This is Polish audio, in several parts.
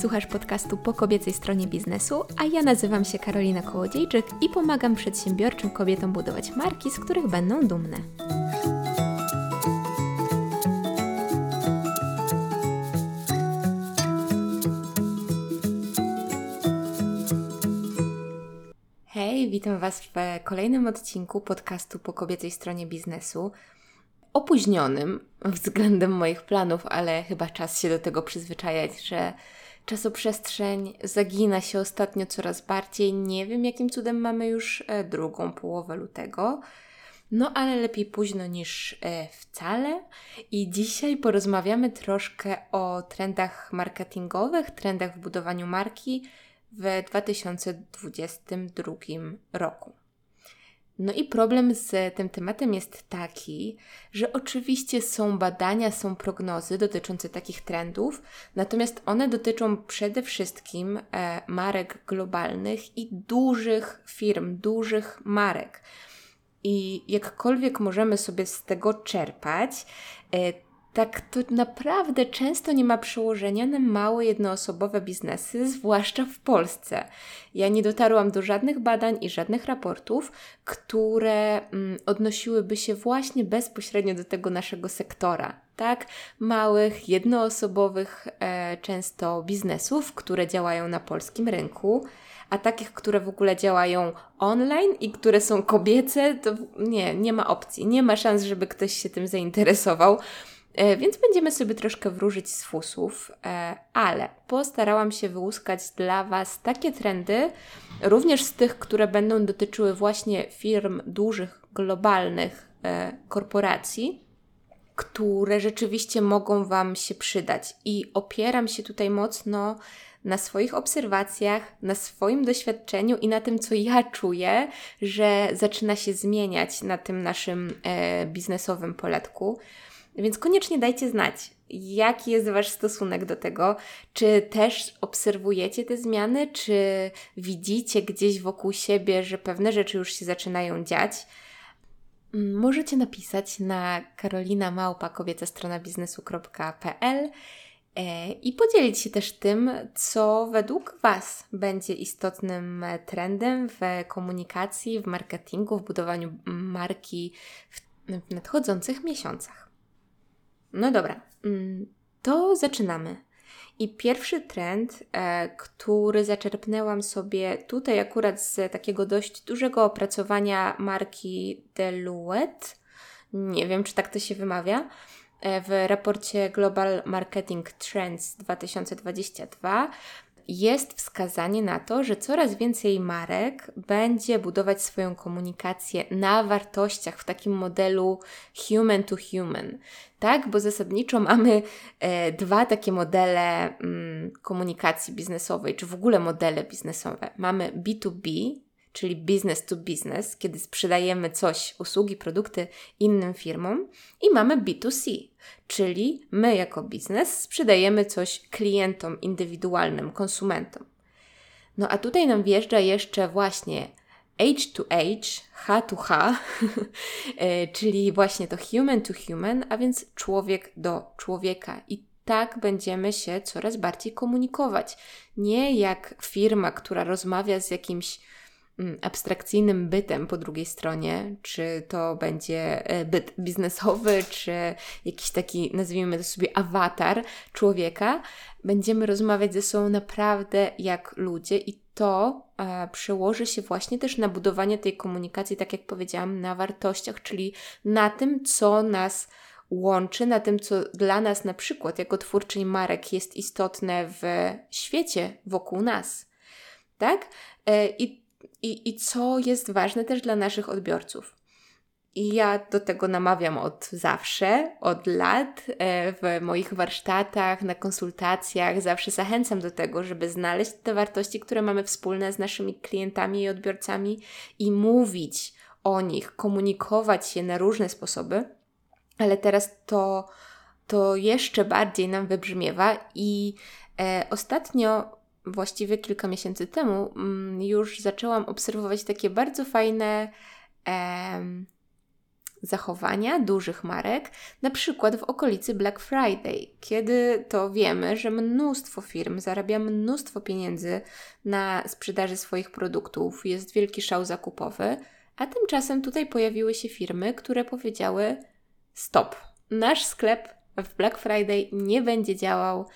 Słuchasz podcastu po kobiecej stronie biznesu, a ja nazywam się Karolina Kołodziejczyk i pomagam przedsiębiorczym kobietom budować marki, z których będą dumne. Hej, witam Was w kolejnym odcinku podcastu po kobiecej stronie biznesu. Opóźnionym względem moich planów, ale chyba czas się do tego przyzwyczajać, że czasoprzestrzeń zagina się ostatnio coraz bardziej. Nie wiem, jakim cudem mamy już e, drugą połowę lutego. No, ale lepiej późno niż e, wcale. I dzisiaj porozmawiamy troszkę o trendach marketingowych, trendach w budowaniu marki w 2022 roku. No i problem z tym tematem jest taki, że oczywiście są badania, są prognozy dotyczące takich trendów, natomiast one dotyczą przede wszystkim e, marek globalnych i dużych firm, dużych marek. I jakkolwiek możemy sobie z tego czerpać, e, tak to naprawdę często nie ma przełożenia na małe jednoosobowe biznesy, zwłaszcza w Polsce. Ja nie dotarłam do żadnych badań i żadnych raportów, które mm, odnosiłyby się właśnie bezpośrednio do tego naszego sektora. Tak, małych, jednoosobowych e, często biznesów, które działają na polskim rynku, a takich, które w ogóle działają online i które są kobiece, to nie, nie ma opcji, nie ma szans, żeby ktoś się tym zainteresował. E, więc będziemy sobie troszkę wróżyć z fusów, e, ale postarałam się wyłuskać dla Was takie trendy, również z tych, które będą dotyczyły właśnie firm dużych, globalnych e, korporacji, które rzeczywiście mogą Wam się przydać. I opieram się tutaj mocno na swoich obserwacjach, na swoim doświadczeniu i na tym, co ja czuję, że zaczyna się zmieniać na tym naszym biznesowym poletku. Więc koniecznie dajcie znać, jaki jest Wasz stosunek do tego. Czy też obserwujecie te zmiany, czy widzicie gdzieś wokół siebie, że pewne rzeczy już się zaczynają dziać? Możecie napisać na karolinamałpa kobieca strona biznesu.pl e, i podzielić się też tym, co według Was będzie istotnym trendem w komunikacji, w marketingu, w budowaniu marki w nadchodzących miesiącach. No dobra, mm, to zaczynamy. I pierwszy trend, e, który zaczerpnęłam sobie tutaj akurat z takiego dość dużego opracowania marki Deluette, nie wiem czy tak to się wymawia, e, w raporcie Global Marketing Trends 2022 jest wskazanie na to, że coraz więcej marek będzie budować swoją komunikację na wartościach w takim modelu human to human. Tak, bo zasadniczo mamy e, dwa takie modele mm, komunikacji biznesowej, czy w ogóle modele biznesowe. Mamy B2B, czyli business to business, kiedy sprzedajemy coś, usługi, produkty innym firmom, i mamy B2C, czyli my jako biznes sprzedajemy coś klientom indywidualnym, konsumentom. No a tutaj nam wjeżdża jeszcze właśnie H to H, H to H, e, czyli właśnie to human to human, a więc człowiek do człowieka. I tak będziemy się coraz bardziej komunikować. Nie jak firma, która rozmawia z jakimś abstrakcyjnym bytem po drugiej stronie, czy to będzie e, byt biznesowy, czy jakiś taki, nazwijmy to sobie, awatar człowieka, będziemy rozmawiać ze sobą naprawdę jak ludzie i to e, przełoży się właśnie też na budowanie tej komunikacji, tak jak powiedziałam, na wartościach, czyli na tym, co nas łączy, na tym, co dla nas na przykład jako twórczyń marek jest istotne w świecie wokół nas. Tak? E, I i, i co jest ważne też dla naszych odbiorców. I ja do tego namawiam od zawsze, od lat, e, w moich warsztatach, na konsultacjach. Zawsze zachęcam do tego, żeby znaleźć te wartości, które mamy wspólne z naszymi klientami i odbiorcami i mówić o nich, komunikować je na różne sposoby. Ale teraz to, to jeszcze bardziej nam wybrzmiewa i e, ostatnio właściwie kilka miesięcy temu już zaczęłam obserwować takie bardzo fajne zachowania dużych marek, na przykład w okolicy Black Friday, kiedy to wiemy, że mnóstwo firm zarabia mnóstwo pieniędzy na sprzedaży swoich produktów, jest wielki szał zakupowy, a tymczasem tutaj pojawiły się firmy, które powiedziały: Stop, nasz sklep w Black Friday nie będzie działał.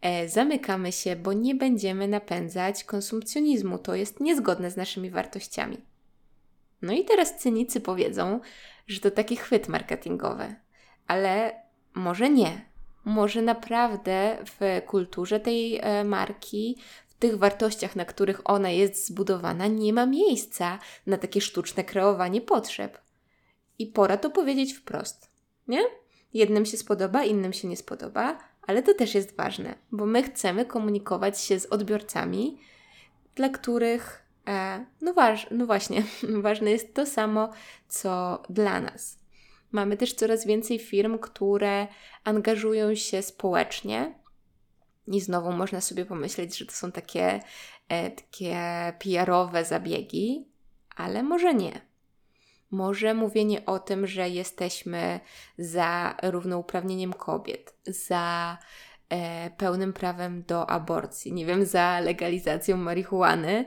E, zamykamy się, bo nie będziemy napędzać konsumpcjonizmu. To jest niezgodne z naszymi wartościami. No i teraz cynicy powiedzą, że to taki chwyt marketingowy, ale może nie. Może naprawdę w kulturze tej e, marki, w tych wartościach, na których ona jest zbudowana, nie ma miejsca na takie sztuczne kreowanie potrzeb. I pora to powiedzieć wprost, nie? Jednym się spodoba, innym się nie spodoba, ale to też jest ważne, bo my chcemy komunikować się z odbiorcami, dla których, e, no, waż, no właśnie, ważne jest to samo, co dla nas. Mamy też coraz więcej firm, które angażują się społecznie. I znowu można sobie pomyśleć, że to są takie, e, takie PR-owe zabiegi, ale może nie. Może mówienie o tym, że jesteśmy za równouprawnieniem kobiet, za e, pełnym prawem do aborcji, nie wiem, za legalizacją marihuany,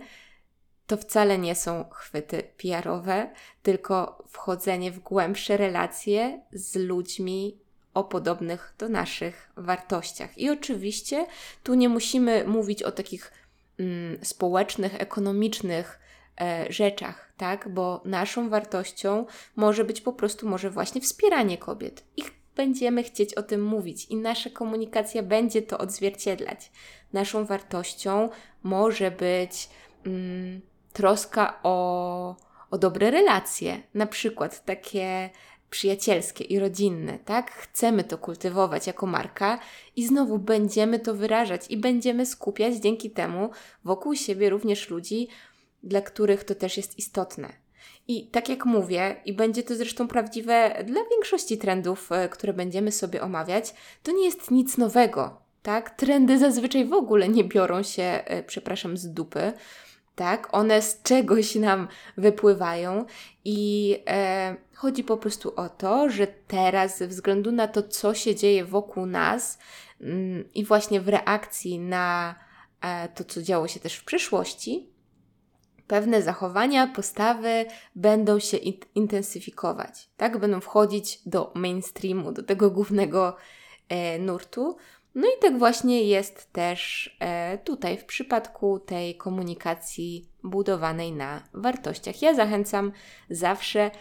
to wcale nie są chwyty PR-owe, tylko wchodzenie w głębsze relacje z ludźmi o podobnych do naszych wartościach. I oczywiście tu nie musimy mówić o takich mm, społecznych, ekonomicznych e, rzeczach, tak? Bo naszą wartością może być po prostu może właśnie wspieranie kobiet. I będziemy chcieć o tym mówić i nasza komunikacja będzie to odzwierciedlać. Naszą wartością może być mm, troska o, o dobre relacje, na przykład takie przyjacielskie i rodzinne, tak? Chcemy to kultywować jako marka i znowu będziemy to wyrażać i będziemy skupiać dzięki temu wokół siebie również ludzi, dla których to też jest istotne. I tak jak mówię, i będzie to zresztą prawdziwe dla większości trendów, e, które będziemy sobie omawiać, to nie jest nic nowego, tak? Trendy zazwyczaj w ogóle nie biorą się, e, przepraszam, z dupy tak? One z czegoś nam wypływają i e, chodzi po prostu o to, że teraz, ze względu na to, co się dzieje wokół nas mm, i właśnie w reakcji na e, to, co działo się też w przeszłości, pewne zachowania, postawy będą się intensyfikować, tak? Będą wchodzić do mainstreamu, do tego głównego e, nurtu. No i tak właśnie jest też e, tutaj w przypadku tej komunikacji budowanej na wartościach. Ja zachęcam zawsze,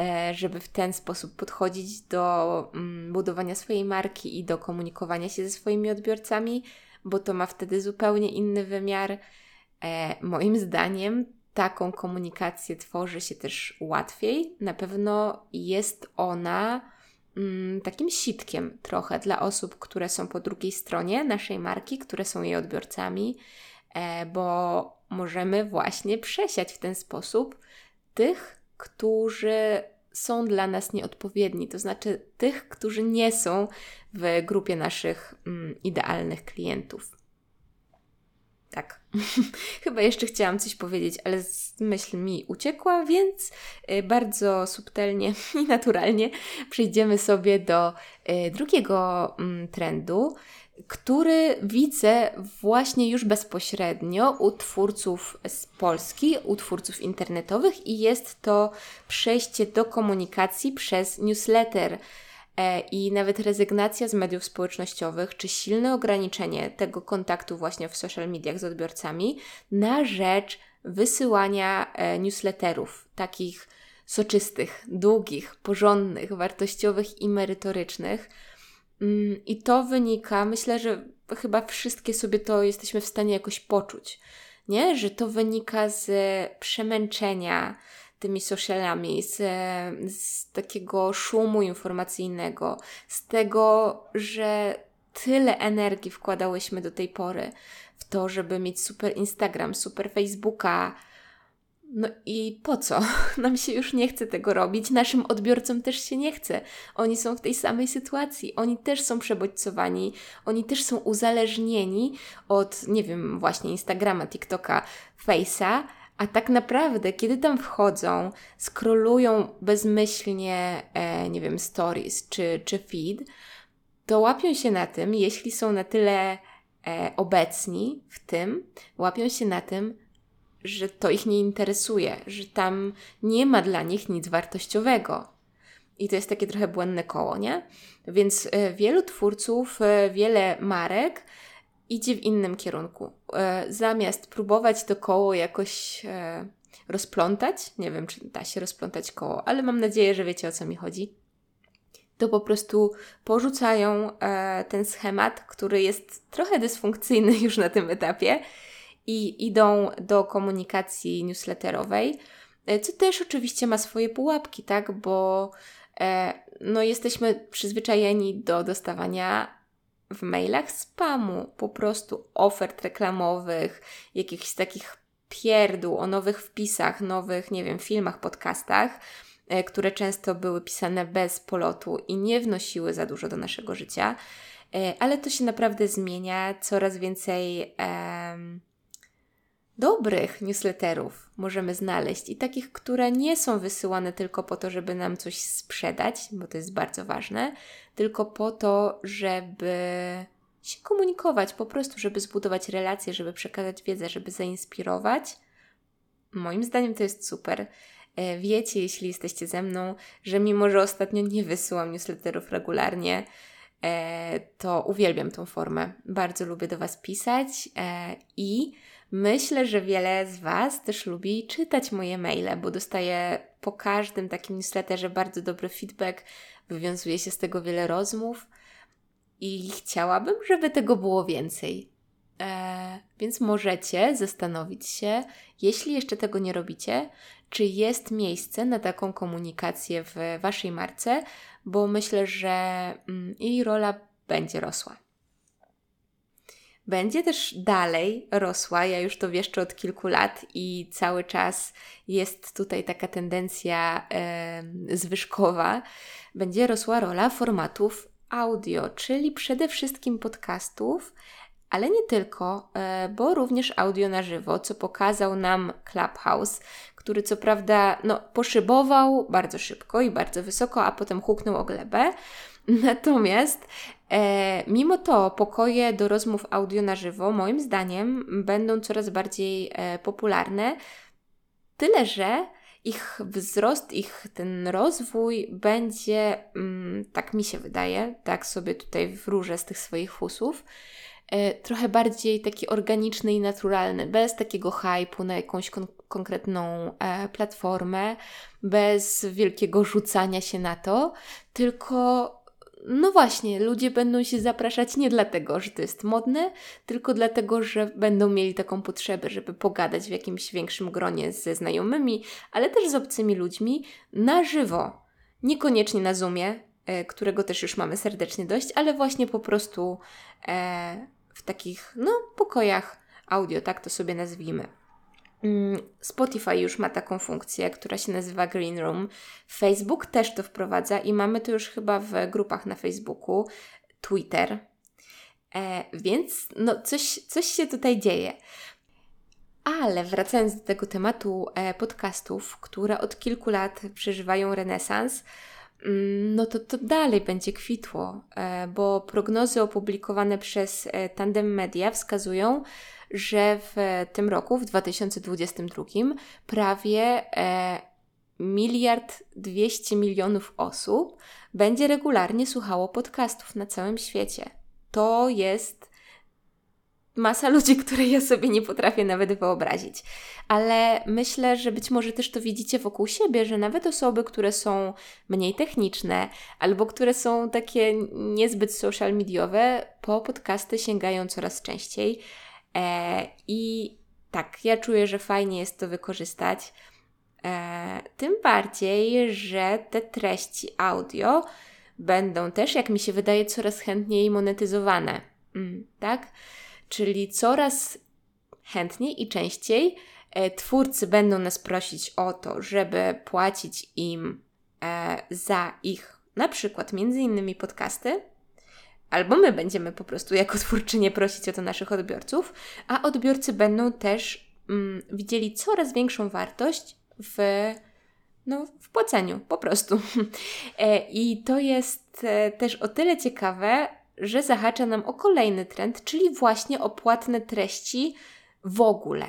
e, żeby w ten sposób podchodzić do mm, budowania swojej marki i do komunikowania się ze swoimi odbiorcami, bo to ma wtedy zupełnie inny wymiar. E, moim zdaniem taką komunikację tworzy się też łatwiej. Na pewno jest ona mm, takim sitkiem trochę dla osób, które są po drugiej stronie naszej marki, które są jej odbiorcami, e, bo możemy właśnie przesiać w ten sposób tych, którzy są dla nas nieodpowiedni, to znaczy tych, którzy nie są w grupie naszych mm, idealnych klientów. Tak. Chyba jeszcze chciałam coś powiedzieć, ale myśl mi uciekła, więc y, bardzo subtelnie i naturalnie przejdziemy sobie do y, drugiego mm, trendu, który widzę właśnie już bezpośrednio u twórców z Polski, u twórców internetowych i jest to przejście do komunikacji przez newsletter i nawet rezygnacja z mediów społecznościowych, czy silne ograniczenie tego kontaktu właśnie w social mediach z odbiorcami na rzecz wysyłania e, newsletterów, takich soczystych, długich, porządnych, wartościowych i merytorycznych. Mm, I to wynika, myślę, że chyba wszystkie sobie to jesteśmy w stanie jakoś poczuć, nie? Że to wynika z przemęczenia, tymi socialami, z, z takiego szumu informacyjnego, z tego, że tyle energii wkładałyśmy do tej pory w to, żeby mieć super Instagram, super Facebooka. No i po co? Nam się już nie chce tego robić, naszym odbiorcom też się nie chce. Oni są w tej samej sytuacji, oni też są przebodźcowani, oni też są uzależnieni od, nie wiem, właśnie Instagrama, TikToka, Face'a, A tak naprawdę, kiedy tam wchodzą, skrolują bezmyślnie, e, nie wiem, stories czy, czy feed, to łapią się na tym, jeśli są na tyle e, obecni w tym, łapią się na tym, że to ich nie interesuje, że tam nie ma dla nich nic wartościowego. I to jest takie trochę błędne koło, nie? Więc e, wielu twórców, e, wiele marek idzie w innym kierunku. E, zamiast próbować to koło jakoś e, rozplątać, nie wiem, czy da się rozplątać koło, ale mam nadzieję, że wiecie o co mi chodzi. To po prostu porzucają e, ten schemat, który jest trochę dysfunkcyjny już na tym etapie i idą do komunikacji newsletterowej, co też oczywiście ma swoje pułapki, tak? Bo no, jesteśmy przyzwyczajeni do dostawania w mailach spamu, po prostu ofert reklamowych, jakichś takich pierdół o nowych wpisach, nowych, nie wiem, filmach, podcastach, e, które często były pisane bez polotu i nie wnosiły za dużo do naszego życia. Ale to się naprawdę zmienia, coraz więcej dobrych newsletterów możemy znaleźć i takich, które nie są wysyłane tylko po to, żeby nam coś sprzedać, bo to jest bardzo ważne, tylko po to, żeby się komunikować, po prostu, żeby zbudować relacje, żeby przekazać wiedzę, żeby zainspirować. Moim zdaniem to jest super. E, wiecie, jeśli jesteście ze mną, że mimo, że ostatnio nie wysyłam newsletterów regularnie, e, to uwielbiam tą formę. Bardzo lubię do Was pisać e, i Myślę, że wiele z Was też lubi czytać moje maile, bo dostaję po każdym takim newsletterze bardzo dobry feedback, wywiązuje się z tego wiele rozmów i chciałabym, żeby tego było więcej. Eee, więc możecie zastanowić się, jeśli jeszcze tego nie robicie, czy jest miejsce na taką komunikację w Waszej marce, bo myślę, że mm, jej rola będzie rosła będzie też dalej rosła. Ja już to wieszczę od kilku lat i cały czas jest tutaj taka tendencja e, zwyżkowa. Będzie rosła rola formatów audio, czyli przede wszystkim podcastów, ale nie tylko, e, bo również audio na żywo, co pokazał nam Clubhouse, który co prawda no, poszybował bardzo szybko i bardzo wysoko, a potem huknął o glebę. Natomiast mimo to pokoje do rozmów audio na żywo, moim zdaniem, będą coraz bardziej e, popularne. Tyle, że ich wzrost, ich ten rozwój będzie, mm, tak mi się wydaje, tak sobie tutaj wróżę z tych swoich fusów, e, trochę bardziej taki organiczny i naturalny, bez takiego hypu na jakąś kon konkretną e, platformę, bez wielkiego rzucania się na to, tylko no właśnie, ludzie będą się zapraszać nie dlatego, że to jest modne, tylko dlatego, że będą mieli taką potrzebę, żeby pogadać w jakimś większym gronie ze znajomymi, ale też z obcymi ludźmi na żywo. Niekoniecznie na Zoomie, e, którego też już mamy serdecznie dość, ale właśnie po prostu e, w takich, no, pokojach audio, tak to sobie nazwijmy. Mm, Spotify już ma taką funkcję, która się nazywa Green Room. Facebook też to wprowadza i mamy to już chyba w grupach na Facebooku, Twitter. E, więc no coś, coś się tutaj dzieje. Ale wracając do tego tematu e, podcastów, które od kilku lat przeżywają renesans, mm, no to to dalej będzie kwitło, e, bo prognozy opublikowane przez e, Tandem Media wskazują, że w tym roku, w 2022, prawie e, miliard dwieście milionów osób będzie regularnie słuchało podcastów na całym świecie. To jest masa ludzi, której ja sobie nie potrafię nawet wyobrazić. Ale myślę, że być może też to widzicie wokół siebie, że nawet osoby, które są mniej techniczne albo które są takie niezbyt social mediowe, po podcasty sięgają coraz częściej. E, I tak, ja czuję, że fajnie jest to wykorzystać. E, tym bardziej, że te treści audio będą też, jak mi się wydaje, coraz chętniej monetyzowane. Mm, tak? Czyli coraz chętniej i częściej e, twórcy będą nas prosić o to, żeby płacić im e, za ich na przykład między innymi podcasty, albo my będziemy po prostu jako twórczynie prosić o to naszych odbiorców, a odbiorcy będą też mm, widzieli coraz większą wartość w, no, w płaceniu, po prostu. E, I to jest e, też o tyle ciekawe, że zahacza nam o kolejny trend, czyli właśnie o płatne treści w ogóle.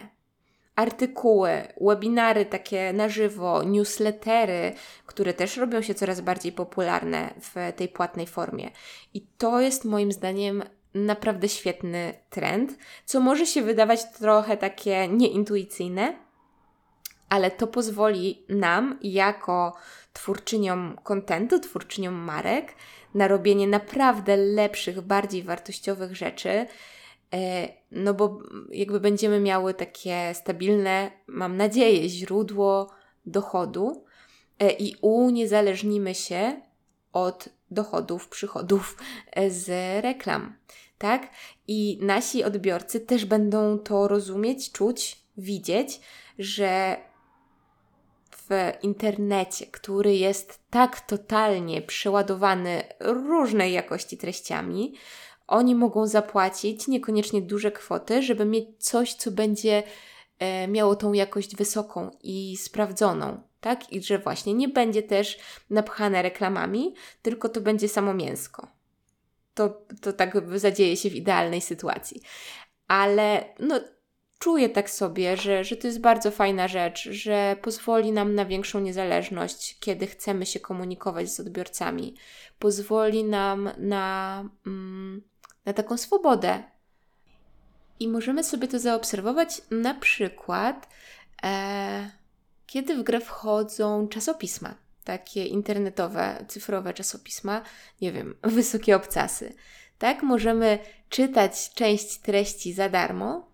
Artykuły, webinary takie na żywo, newslettery, które też robią się coraz bardziej popularne w tej płatnej formie. I to jest moim zdaniem naprawdę świetny trend, co może się wydawać trochę takie nieintuicyjne, ale to pozwoli nam, jako twórczyniom kontentu, twórczyniom marek, na robienie naprawdę lepszych, bardziej wartościowych rzeczy. E, no bo jakby będziemy miały takie stabilne, mam nadzieję, źródło dochodu e, i uniezależnimy się od dochodów, przychodów e, z reklam, tak? I nasi odbiorcy też będą to rozumieć, czuć, widzieć, że w internecie, który jest tak totalnie przeładowany różnej jakości treściami, oni mogą zapłacić niekoniecznie duże kwoty, żeby mieć coś, co będzie e, miało tą jakość wysoką i sprawdzoną, tak? I że właśnie nie będzie też napchane reklamami, tylko to będzie samo mięsko. To, to tak zadzieje się w idealnej sytuacji. Ale no, czuję tak sobie, że, że to jest bardzo fajna rzecz, że pozwoli nam na większą niezależność, kiedy chcemy się komunikować z odbiorcami. Pozwoli nam na, mm, na taką swobodę. I możemy sobie to zaobserwować na przykład, e, kiedy w grę wchodzą czasopisma, takie internetowe, cyfrowe czasopisma, nie wiem, wysokie obcasy. Tak, możemy czytać część treści za darmo,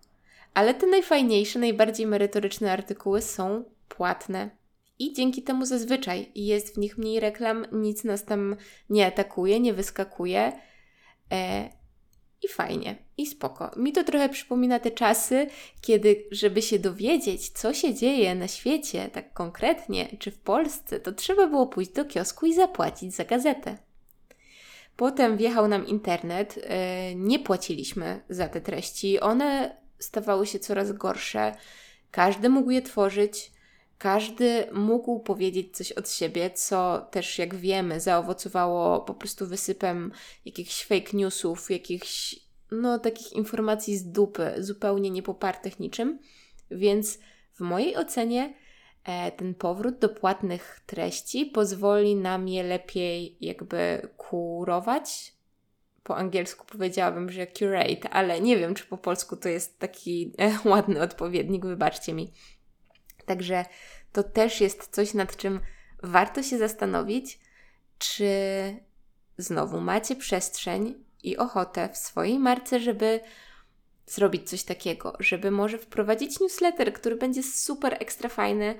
ale te najfajniejsze, najbardziej merytoryczne artykuły są płatne. I dzięki temu zazwyczaj jest w nich mniej reklam, nic nas tam nie atakuje, nie wyskakuje. E, I fajnie, i spoko. Mi to trochę przypomina te czasy, kiedy, żeby się dowiedzieć, co się dzieje na świecie, tak konkretnie, czy w Polsce, to trzeba było pójść do kiosku i zapłacić za gazetę. Potem wjechał nam internet, e, nie płaciliśmy za te treści. One stawały się coraz gorsze. Każdy mógł je tworzyć, każdy mógł powiedzieć coś od siebie, co też, jak wiemy, zaowocowało po prostu wysypem jakichś fake newsów, jakichś, no, takich informacji z dupy, zupełnie niepopartych niczym. Więc w mojej ocenie e, ten powrót do płatnych treści pozwoli nam je lepiej jakby kurować, po angielsku powiedziałabym, że curate, ale nie wiem, czy po polsku to jest taki e, ładny odpowiednik, wybaczcie mi. Także to też jest coś, nad czym warto się zastanowić, czy znowu macie przestrzeń i ochotę w swojej marce, żeby zrobić coś takiego, żeby może wprowadzić newsletter, który będzie super ekstra fajny,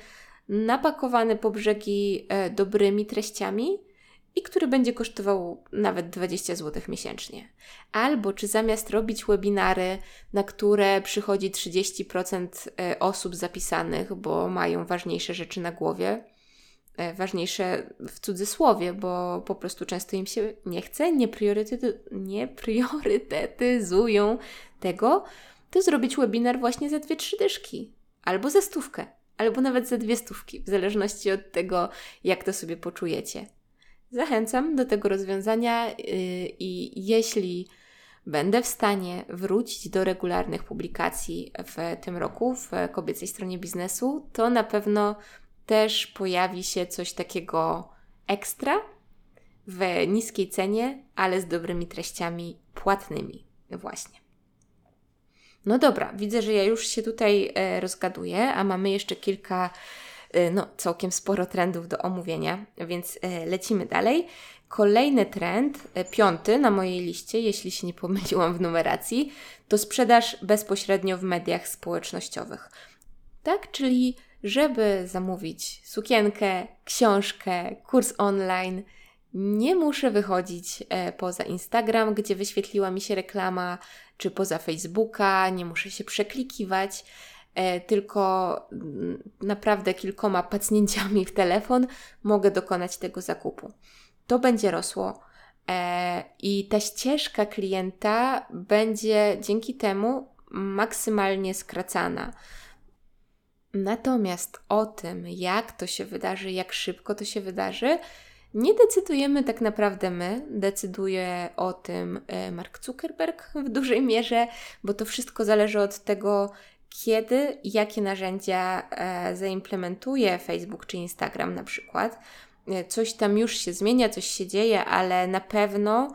napakowany po brzegi e, dobrymi treściami i który będzie kosztował nawet 20 zł miesięcznie. Albo czy zamiast robić webinary, na które przychodzi 30% e, osób zapisanych, bo mają ważniejsze rzeczy na głowie, e, ważniejsze w cudzysłowie, bo po prostu często im się nie chce, nie, priorytety, nie priorytetyzują tego, to zrobić webinar właśnie za dwie, trzy dyszki, albo za stówkę, albo nawet za dwie stówki, w zależności od tego, jak to sobie poczujecie. Zachęcam do tego rozwiązania yy, i jeśli będę w stanie wrócić do regularnych publikacji w tym roku w kobiecej stronie biznesu, to na pewno też pojawi się coś takiego ekstra w niskiej cenie, ale z dobrymi treściami płatnymi. Właśnie. No dobra, widzę, że ja już się tutaj e, rozgaduję, a mamy jeszcze kilka Y, no, całkiem sporo trendów do omówienia, więc y, lecimy dalej. Kolejny trend, y, piąty na mojej liście, jeśli się nie pomyliłam w numeracji, to sprzedaż bezpośrednio w mediach społecznościowych. Tak, czyli żeby zamówić sukienkę, książkę, kurs online, nie muszę wychodzić poza Instagram, gdzie wyświetliła mi się reklama, czy poza Facebooka, nie muszę się przeklikiwać. E, tylko mm, naprawdę kilkoma pacnięciami w telefon mogę dokonać tego zakupu. To będzie rosło e, i ta ścieżka klienta będzie dzięki temu maksymalnie skracana. Natomiast o tym, jak to się wydarzy, jak szybko to się wydarzy, nie decydujemy tak naprawdę my, decyduje o tym e, Mark Zuckerberg w dużej mierze, bo to wszystko zależy od tego, kiedy i jakie narzędzia e, zaimplementuje Facebook czy Instagram na przykład. E, coś tam już się zmienia, coś się dzieje, ale na pewno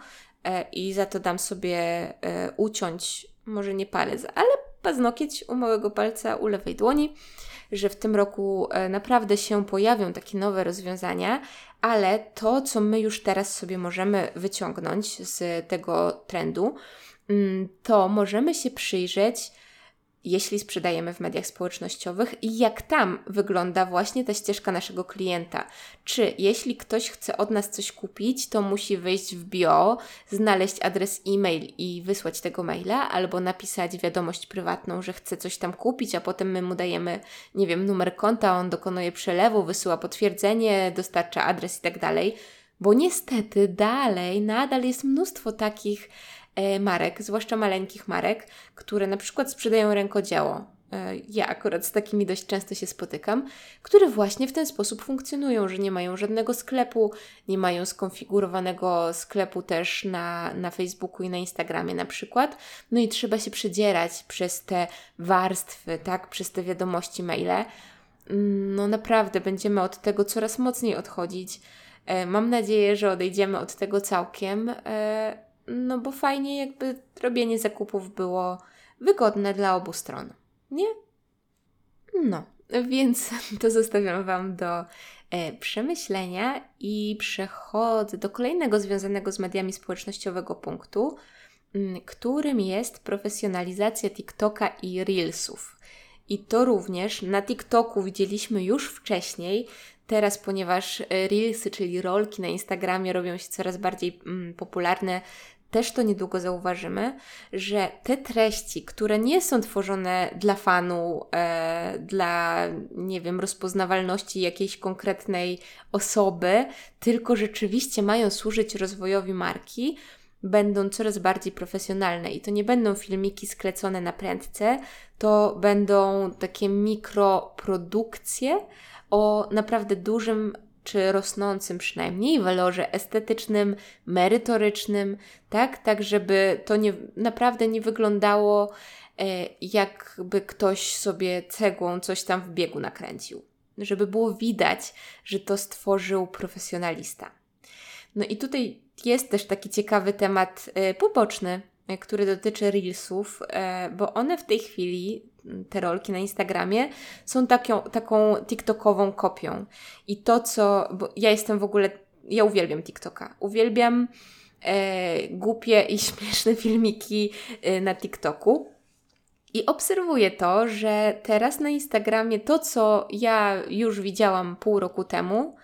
i za to dam sobie uciąć, może nie palec, ale paznokieć u małego palca u lewej dłoni że w tym roku e, naprawdę się pojawią takie nowe rozwiązania, ale to, co my już teraz sobie możemy wyciągnąć z tego trendu, mm, to możemy się przyjrzeć jeśli sprzedajemy w mediach społecznościowych i jak tam wygląda właśnie ta ścieżka naszego klienta. Czy jeśli ktoś chce od nas coś kupić, to musi wejść w bio, znaleźć adres e-mail i wysłać tego maila, albo napisać wiadomość prywatną, że chce coś tam kupić, a potem my mu dajemy, nie wiem, numer konta, on dokonuje przelewu, wysyła potwierdzenie, dostarcza adres i tak dalej. Bo niestety dalej, nadal jest mnóstwo takich marek, zwłaszcza maleńkich marek, które na przykład sprzedają rękodzieło. E, ja akurat z takimi dość często się spotykam, które właśnie w ten sposób funkcjonują, że nie mają żadnego sklepu, nie mają skonfigurowanego sklepu też na, na Facebooku i na Instagramie na przykład. No i trzeba się przedzierać przez te warstwy, tak, przez te wiadomości maile. No naprawdę będziemy od tego coraz mocniej odchodzić. E, mam nadzieję, że odejdziemy od tego całkiem no bo fajnie jakby robienie zakupów było wygodne dla obu stron, nie? No, więc to zostawiam Wam do e, przemyślenia i przechodzę do kolejnego związanego z mediami społecznościowego punktu, m, którym jest profesjonalizacja TikToka i Reelsów. I to również na TikToku widzieliśmy już wcześniej. Teraz, ponieważ Reelsy, czyli rolki na Instagramie robią się coraz bardziej mm, popularne, też to niedługo zauważymy, że te treści, które nie są tworzone dla fanu, e, dla, nie wiem, rozpoznawalności jakiejś konkretnej osoby, tylko rzeczywiście mają służyć rozwojowi marki, będą coraz bardziej profesjonalne. I to nie będą filmiki sklecone na prędce, to będą takie mikroprodukcje o naprawdę dużym czy rosnącym przynajmniej walorze estetycznym, merytorycznym, tak, tak żeby to nie, naprawdę nie wyglądało e, jakby ktoś sobie cegłą coś tam w biegu nakręcił. Żeby było widać, że to stworzył profesjonalista. No i tutaj jest też taki ciekawy temat e, poboczny, który dotyczy Reelsów, e, bo one w tej chwili te rolki na Instagramie są taką, taką TikTokową kopią. I to, co. Bo ja jestem w ogóle. Ja uwielbiam TikToka. Uwielbiam e, głupie i śmieszne filmiki e, na TikToku. I obserwuję to, że teraz na Instagramie to, co ja już widziałam pół roku temu,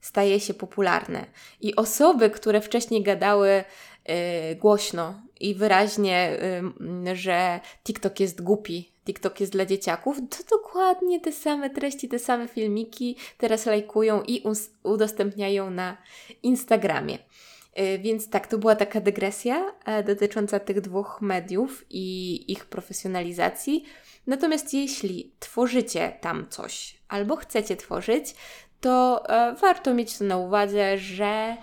staje się popularne. I osoby, które wcześniej gadały głośno i wyraźnie, że TikTok jest głupi, TikTok jest dla dzieciaków, to dokładnie te same treści, te same filmiki teraz lajkują i udostępniają na Instagramie. Y, więc tak, to była taka dygresja e, dotycząca tych dwóch mediów i ich profesjonalizacji. Natomiast jeśli tworzycie tam coś albo chcecie tworzyć, to e, warto mieć to na uwadze, że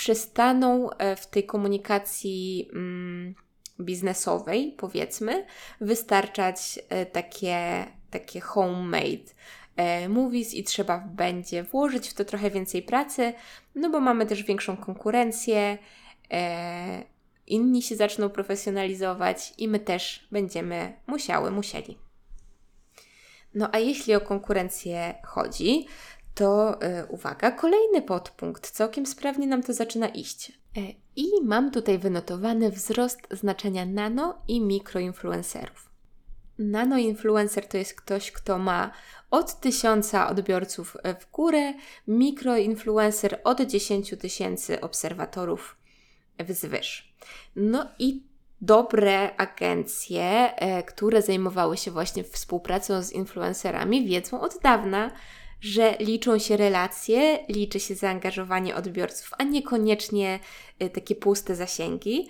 przestaną e, w tej komunikacji. Mm, biznesowej, powiedzmy, wystarczać e, takie, takie homemade e, movies i trzeba będzie włożyć w to trochę więcej pracy, no bo mamy też większą konkurencję, inni się zaczną profesjonalizować i my też będziemy musiały, musieli. No a jeśli o konkurencję chodzi, to yy, uwaga, kolejny podpunkt. Całkiem sprawnie nam to zaczyna iść. E, I mam tutaj wynotowany wzrost znaczenia nano i mikroinfluencerów. Nanoinfluencer to jest ktoś, kto ma od tysiąca odbiorców w górę, mikroinfluencer od 10 tysięcy obserwatorów wzwyż. No i dobre agencje, e, które zajmowały się właśnie współpracą z influencerami, wiedzą od dawna, że liczą się relacje, liczy się zaangażowanie odbiorców, a niekoniecznie y, takie puste zasięgi.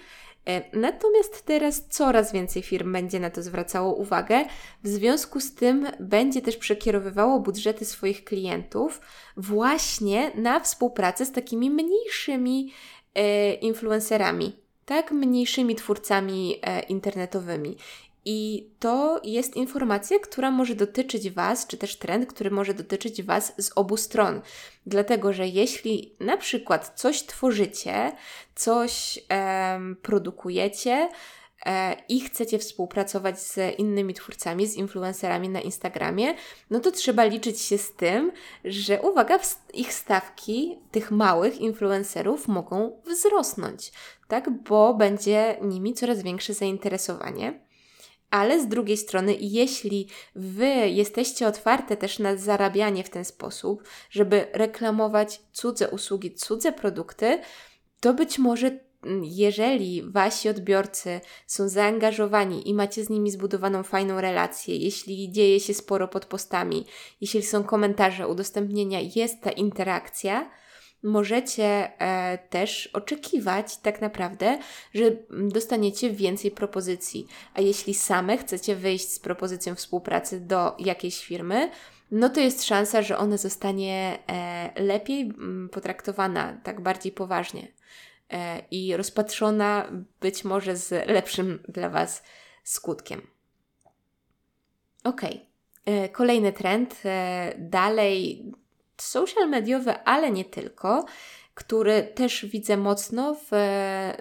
E, natomiast teraz coraz więcej firm będzie na to zwracało uwagę, w związku z tym będzie też przekierowywało budżety swoich klientów właśnie na współpracę z takimi mniejszymi e, influencerami, tak, mniejszymi twórcami e, internetowymi. I to jest informacja, która może dotyczyć Was, czy też trend, który może dotyczyć Was z obu stron. Dlatego, że jeśli na przykład coś tworzycie, coś produkujecie, e, i chcecie współpracować z innymi twórcami, z influencerami na Instagramie, no to trzeba liczyć się z tym, że uwaga, ich stawki tych małych influencerów mogą wzrosnąć, tak? Bo będzie nimi coraz większe zainteresowanie. Ale z drugiej strony, jeśli wy jesteście otwarte też na zarabianie w ten sposób, żeby reklamować cudze usługi, cudze produkty, to być może mm, jeżeli wasi odbiorcy są zaangażowani i macie z nimi zbudowaną fajną relację, jeśli dzieje się sporo pod postami, jeśli są komentarze, udostępnienia, jest ta interakcja, możecie e, też oczekiwać tak naprawdę, że dostaniecie więcej propozycji. A jeśli same chcecie wyjść z propozycją współpracy do jakiejś firmy, no to jest szansa, że ona zostanie e, lepiej m, potraktowana, tak bardziej poważnie e, i rozpatrzona być może z lepszym dla Was skutkiem. Ok. E, kolejny trend, e, dalej social mediowy, ale nie tylko, który też widzę mocno w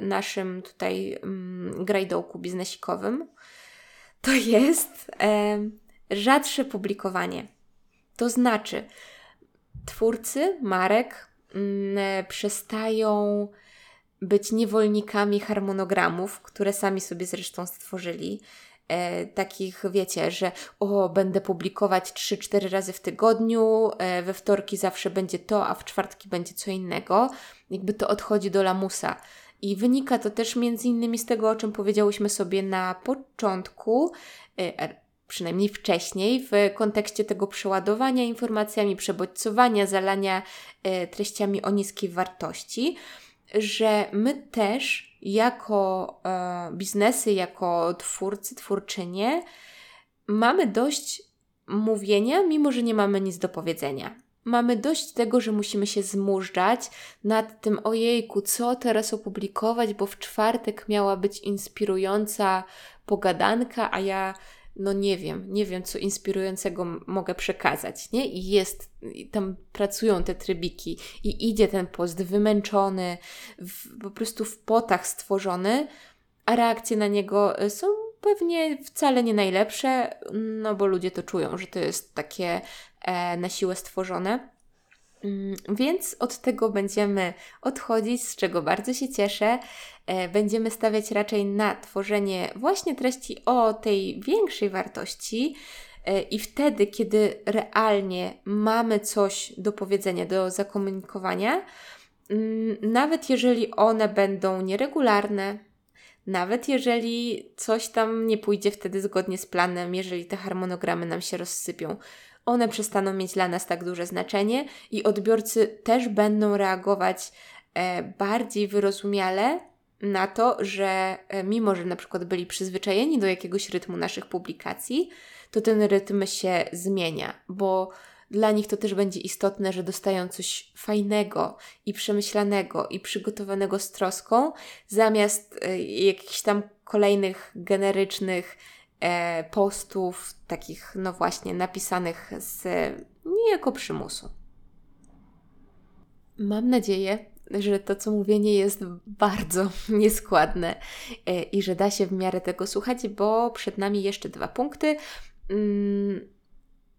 naszym tutaj mm, grajdołku biznesikowym, to jest e, rzadsze publikowanie. To znaczy, twórcy marek mm, przestają być niewolnikami harmonogramów, które sami sobie zresztą stworzyli e, takich, wiecie, że o, będę publikować 3-4 razy w tygodniu, e, we wtorki zawsze będzie to, a w czwartki będzie co innego. Jakby to odchodzi do lamusa. I wynika to też między innymi z tego, o czym powiedziałyśmy sobie na początku, e, przynajmniej wcześniej, w kontekście tego przeładowania informacjami, przebodźcowania, zalania e, treściami o niskiej wartości, że my też jako e, biznesy, jako twórcy, twórczynie, mamy dość mówienia, mimo że nie mamy nic do powiedzenia. Mamy dość tego, że musimy się zmużdżać nad tym, ojejku, co teraz opublikować, bo w czwartek miała być inspirująca pogadanka, a ja no nie wiem, nie wiem, co inspirującego mogę przekazać, nie? I jest, i tam pracują te trybiki i idzie ten post wymęczony, w, po prostu w potach stworzony, a reakcje na niego y, są pewnie wcale nie najlepsze, no bo ludzie to czują, że to jest takie e, na siłę stworzone. Mm, więc od tego będziemy odchodzić, z czego bardzo się cieszę. E, będziemy stawiać raczej na tworzenie właśnie treści o tej większej wartości. E, I wtedy, kiedy realnie mamy coś do powiedzenia, do zakomunikowania, mm, nawet jeżeli one będą nieregularne, nawet jeżeli coś tam nie pójdzie wtedy zgodnie z planem, jeżeli te harmonogramy nam się rozsypią, one przestaną mieć dla nas tak duże znaczenie i odbiorcy też będą reagować e, bardziej wyrozumiale na to, że e, mimo, że na przykład byli przyzwyczajeni do jakiegoś rytmu naszych publikacji, to ten rytm się zmienia, bo dla nich to też będzie istotne, że dostają coś fajnego i przemyślanego i przygotowanego z troską, zamiast e, jakichś tam kolejnych generycznych postów, takich, no właśnie, napisanych z niejako przymusu. Mam nadzieję, że to, co mówię, nie jest bardzo nieskładne e, i że da się w miarę tego słuchać, bo przed nami jeszcze dwa punkty. Mm,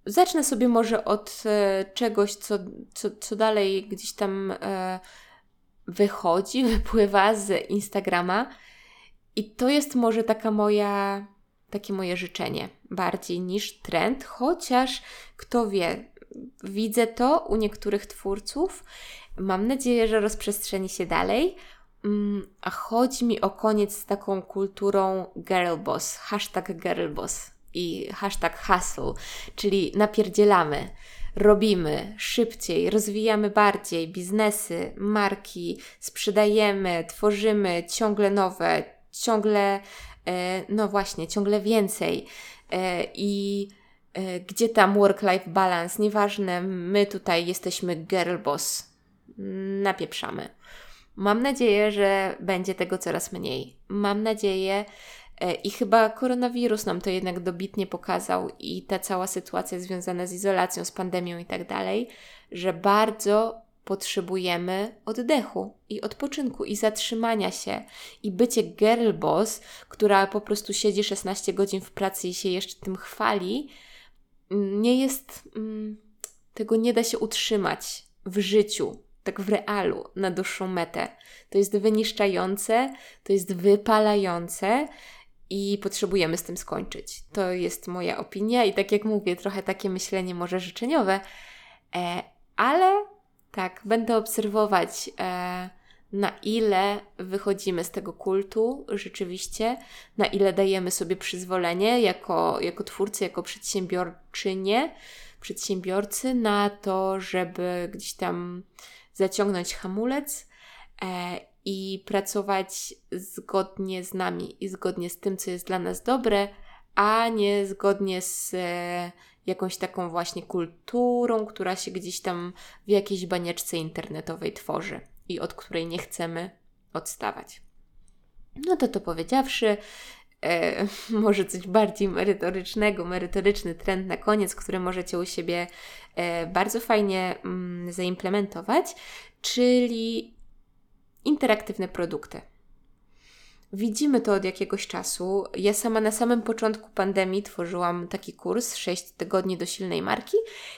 zacznę sobie może od e, czegoś, co, co, co dalej gdzieś tam e, wychodzi, wypływa z Instagrama. I to jest może taka moja takie moje życzenie bardziej niż trend, chociaż kto wie, widzę to u niektórych twórców. Mam nadzieję, że rozprzestrzeni się dalej. Mm, a chodzi mi o koniec z taką kulturą girlboss, hashtag girlboss i hashtag hustle, czyli napierdzielamy, robimy szybciej, rozwijamy bardziej biznesy, marki, sprzedajemy, tworzymy ciągle nowe, ciągle, no właśnie, ciągle więcej. E, I e, gdzie tam work-life balance, nieważne, my tutaj jesteśmy girl boss, napieprzamy. Mam nadzieję, że będzie tego coraz mniej. Mam nadzieję, i chyba koronawirus nam to jednak dobitnie pokazał, i ta cała sytuacja związana z izolacją, z pandemią i tak dalej, że bardzo potrzebujemy oddechu i odpoczynku i zatrzymania się. I bycie girl boss, która po prostu siedzi 16 godzin w pracy i się jeszcze tym chwali, nie jest. Mm, tego nie da się utrzymać w życiu, tak w realu, na dłuższą metę. To jest wyniszczające, to jest wypalające i potrzebujemy z tym skończyć. To jest moja opinia i tak jak mówię, trochę takie myślenie może życzeniowe, e, ale tak, będę obserwować, e, na ile wychodzimy z tego kultu rzeczywiście, na ile dajemy sobie przyzwolenie jako, jako twórcy, jako przedsiębiorczynie, przedsiębiorcy na to, żeby gdzieś tam zaciągnąć hamulec e, i pracować zgodnie z nami i zgodnie z tym, co jest dla nas dobre, a nie zgodnie z e, jakąś taką właśnie kulturą, która się gdzieś tam w jakiejś banieczce internetowej tworzy i od której nie chcemy odstawać. No to to powiedziawszy, e, może coś bardziej merytorycznego, merytoryczny trend na koniec, który możecie u siebie e, bardzo fajnie mm, zaimplementować, czyli interaktywne produkty. Widzimy to od jakiegoś czasu. Ja sama na samym początku pandemii tworzyłam taki kurs 6 tygodni do silnej marki,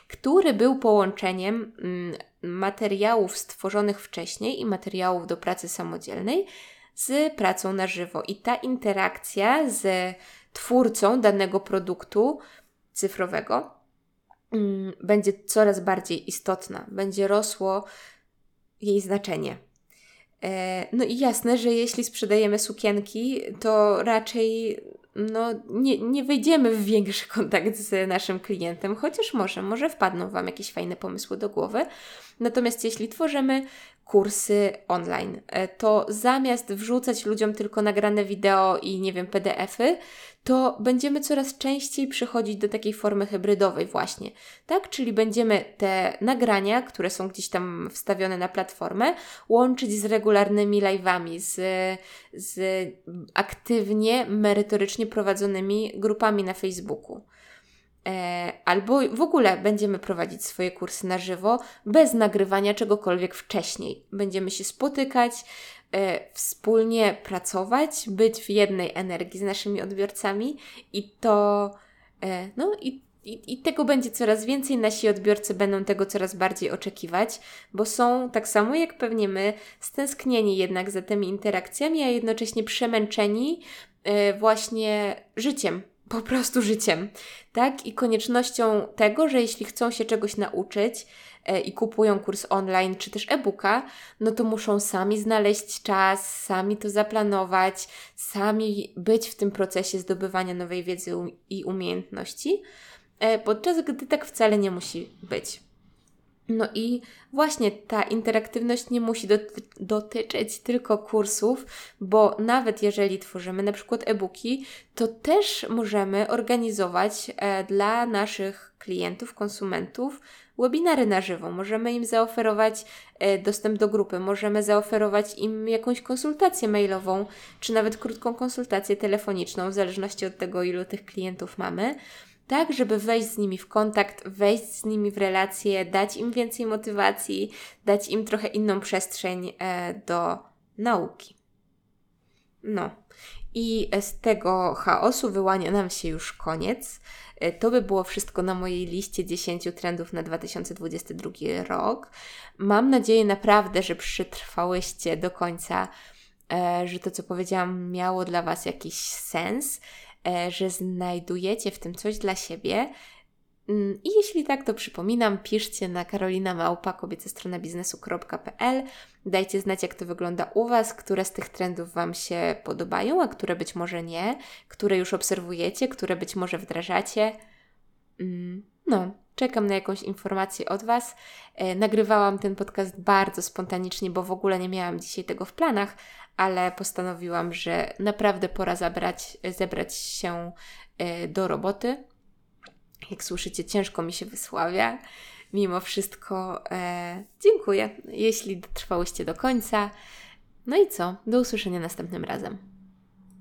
który był połączeniem mm, materiałów stworzonych wcześniej i materiałów do pracy samodzielnej z pracą na żywo. I ta interakcja z twórcą danego produktu cyfrowego mm, będzie coraz bardziej istotna, będzie rosło jej znaczenie. E, no i jasne, że jeśli sprzedajemy sukienki, to raczej no, nie, nie wejdziemy w większy kontakt z naszym klientem, chociaż może, może wpadną Wam jakieś fajne pomysły do głowy. Natomiast jeśli tworzymy kursy online, e, to zamiast wrzucać ludziom tylko nagrane wideo i nie wiem, PDFy, to będziemy coraz częściej przechodzić do takiej formy hybrydowej właśnie, tak? Czyli będziemy te nagrania, które są gdzieś tam wstawione na platformę, łączyć z regularnymi live'ami, z, z aktywnie, merytorycznie prowadzonymi grupami na Facebooku. E, albo w ogóle będziemy prowadzić swoje kursy na żywo bez nagrywania czegokolwiek wcześniej. Będziemy się spotykać, e, wspólnie pracować, być w jednej energii z naszymi odbiorcami i to, e, no i, i, i tego będzie coraz więcej. Nasi odbiorcy będą tego coraz bardziej oczekiwać, bo są tak samo jak pewnie my, stęsknieni jednak za tymi interakcjami, a jednocześnie przemęczeni właśnie życiem, po prostu życiem, tak? I koniecznością tego, że jeśli chcą się czegoś nauczyć e, i kupują kurs online czy też e-booka, no to muszą sami znaleźć czas, sami to zaplanować, sami być w tym procesie zdobywania nowej wiedzy i umiejętności, e, podczas gdy tak wcale nie musi być. No i właśnie ta interaktywność nie musi doty dotyczyć tylko kursów, bo nawet jeżeli tworzymy na przykład e-booki, to też możemy organizować e, dla naszych klientów, konsumentów webinary na żywo. Możemy im zaoferować e, dostęp do grupy, możemy zaoferować im jakąś konsultację mailową, czy nawet krótką konsultację telefoniczną, w zależności od tego, ilu tych klientów mamy tak, żeby wejść z nimi w kontakt, wejść z nimi w relacje, dać im więcej motywacji, dać im trochę inną przestrzeń e, do nauki. No. I z tego chaosu wyłania nam się już koniec. E, to by było wszystko na mojej liście 10 trendów na 2022 rok. Mam nadzieję naprawdę, że przetrwałyście do końca, e, że to, co powiedziałam, miało dla Was jakiś sens E, że znajdujecie w tym coś dla siebie. Mm, I jeśli tak, to przypominam, piszcie na karolinamałpa biznesu.pl. Dajcie znać, jak to wygląda u Was, które z tych trendów Wam się podobają, a które być może nie, które już obserwujecie, które być może wdrażacie. Mm, no, czekam na jakąś informację od Was. E, nagrywałam ten podcast bardzo spontanicznie, bo w ogóle nie miałam dzisiaj tego w planach, ale postanowiłam, że naprawdę pora zabrać, zebrać się e, do roboty. Jak słyszycie, ciężko mi się wysławia. Mimo wszystko e, dziękuję, jeśli dotrwałyście do końca. No i co? Do usłyszenia następnym razem.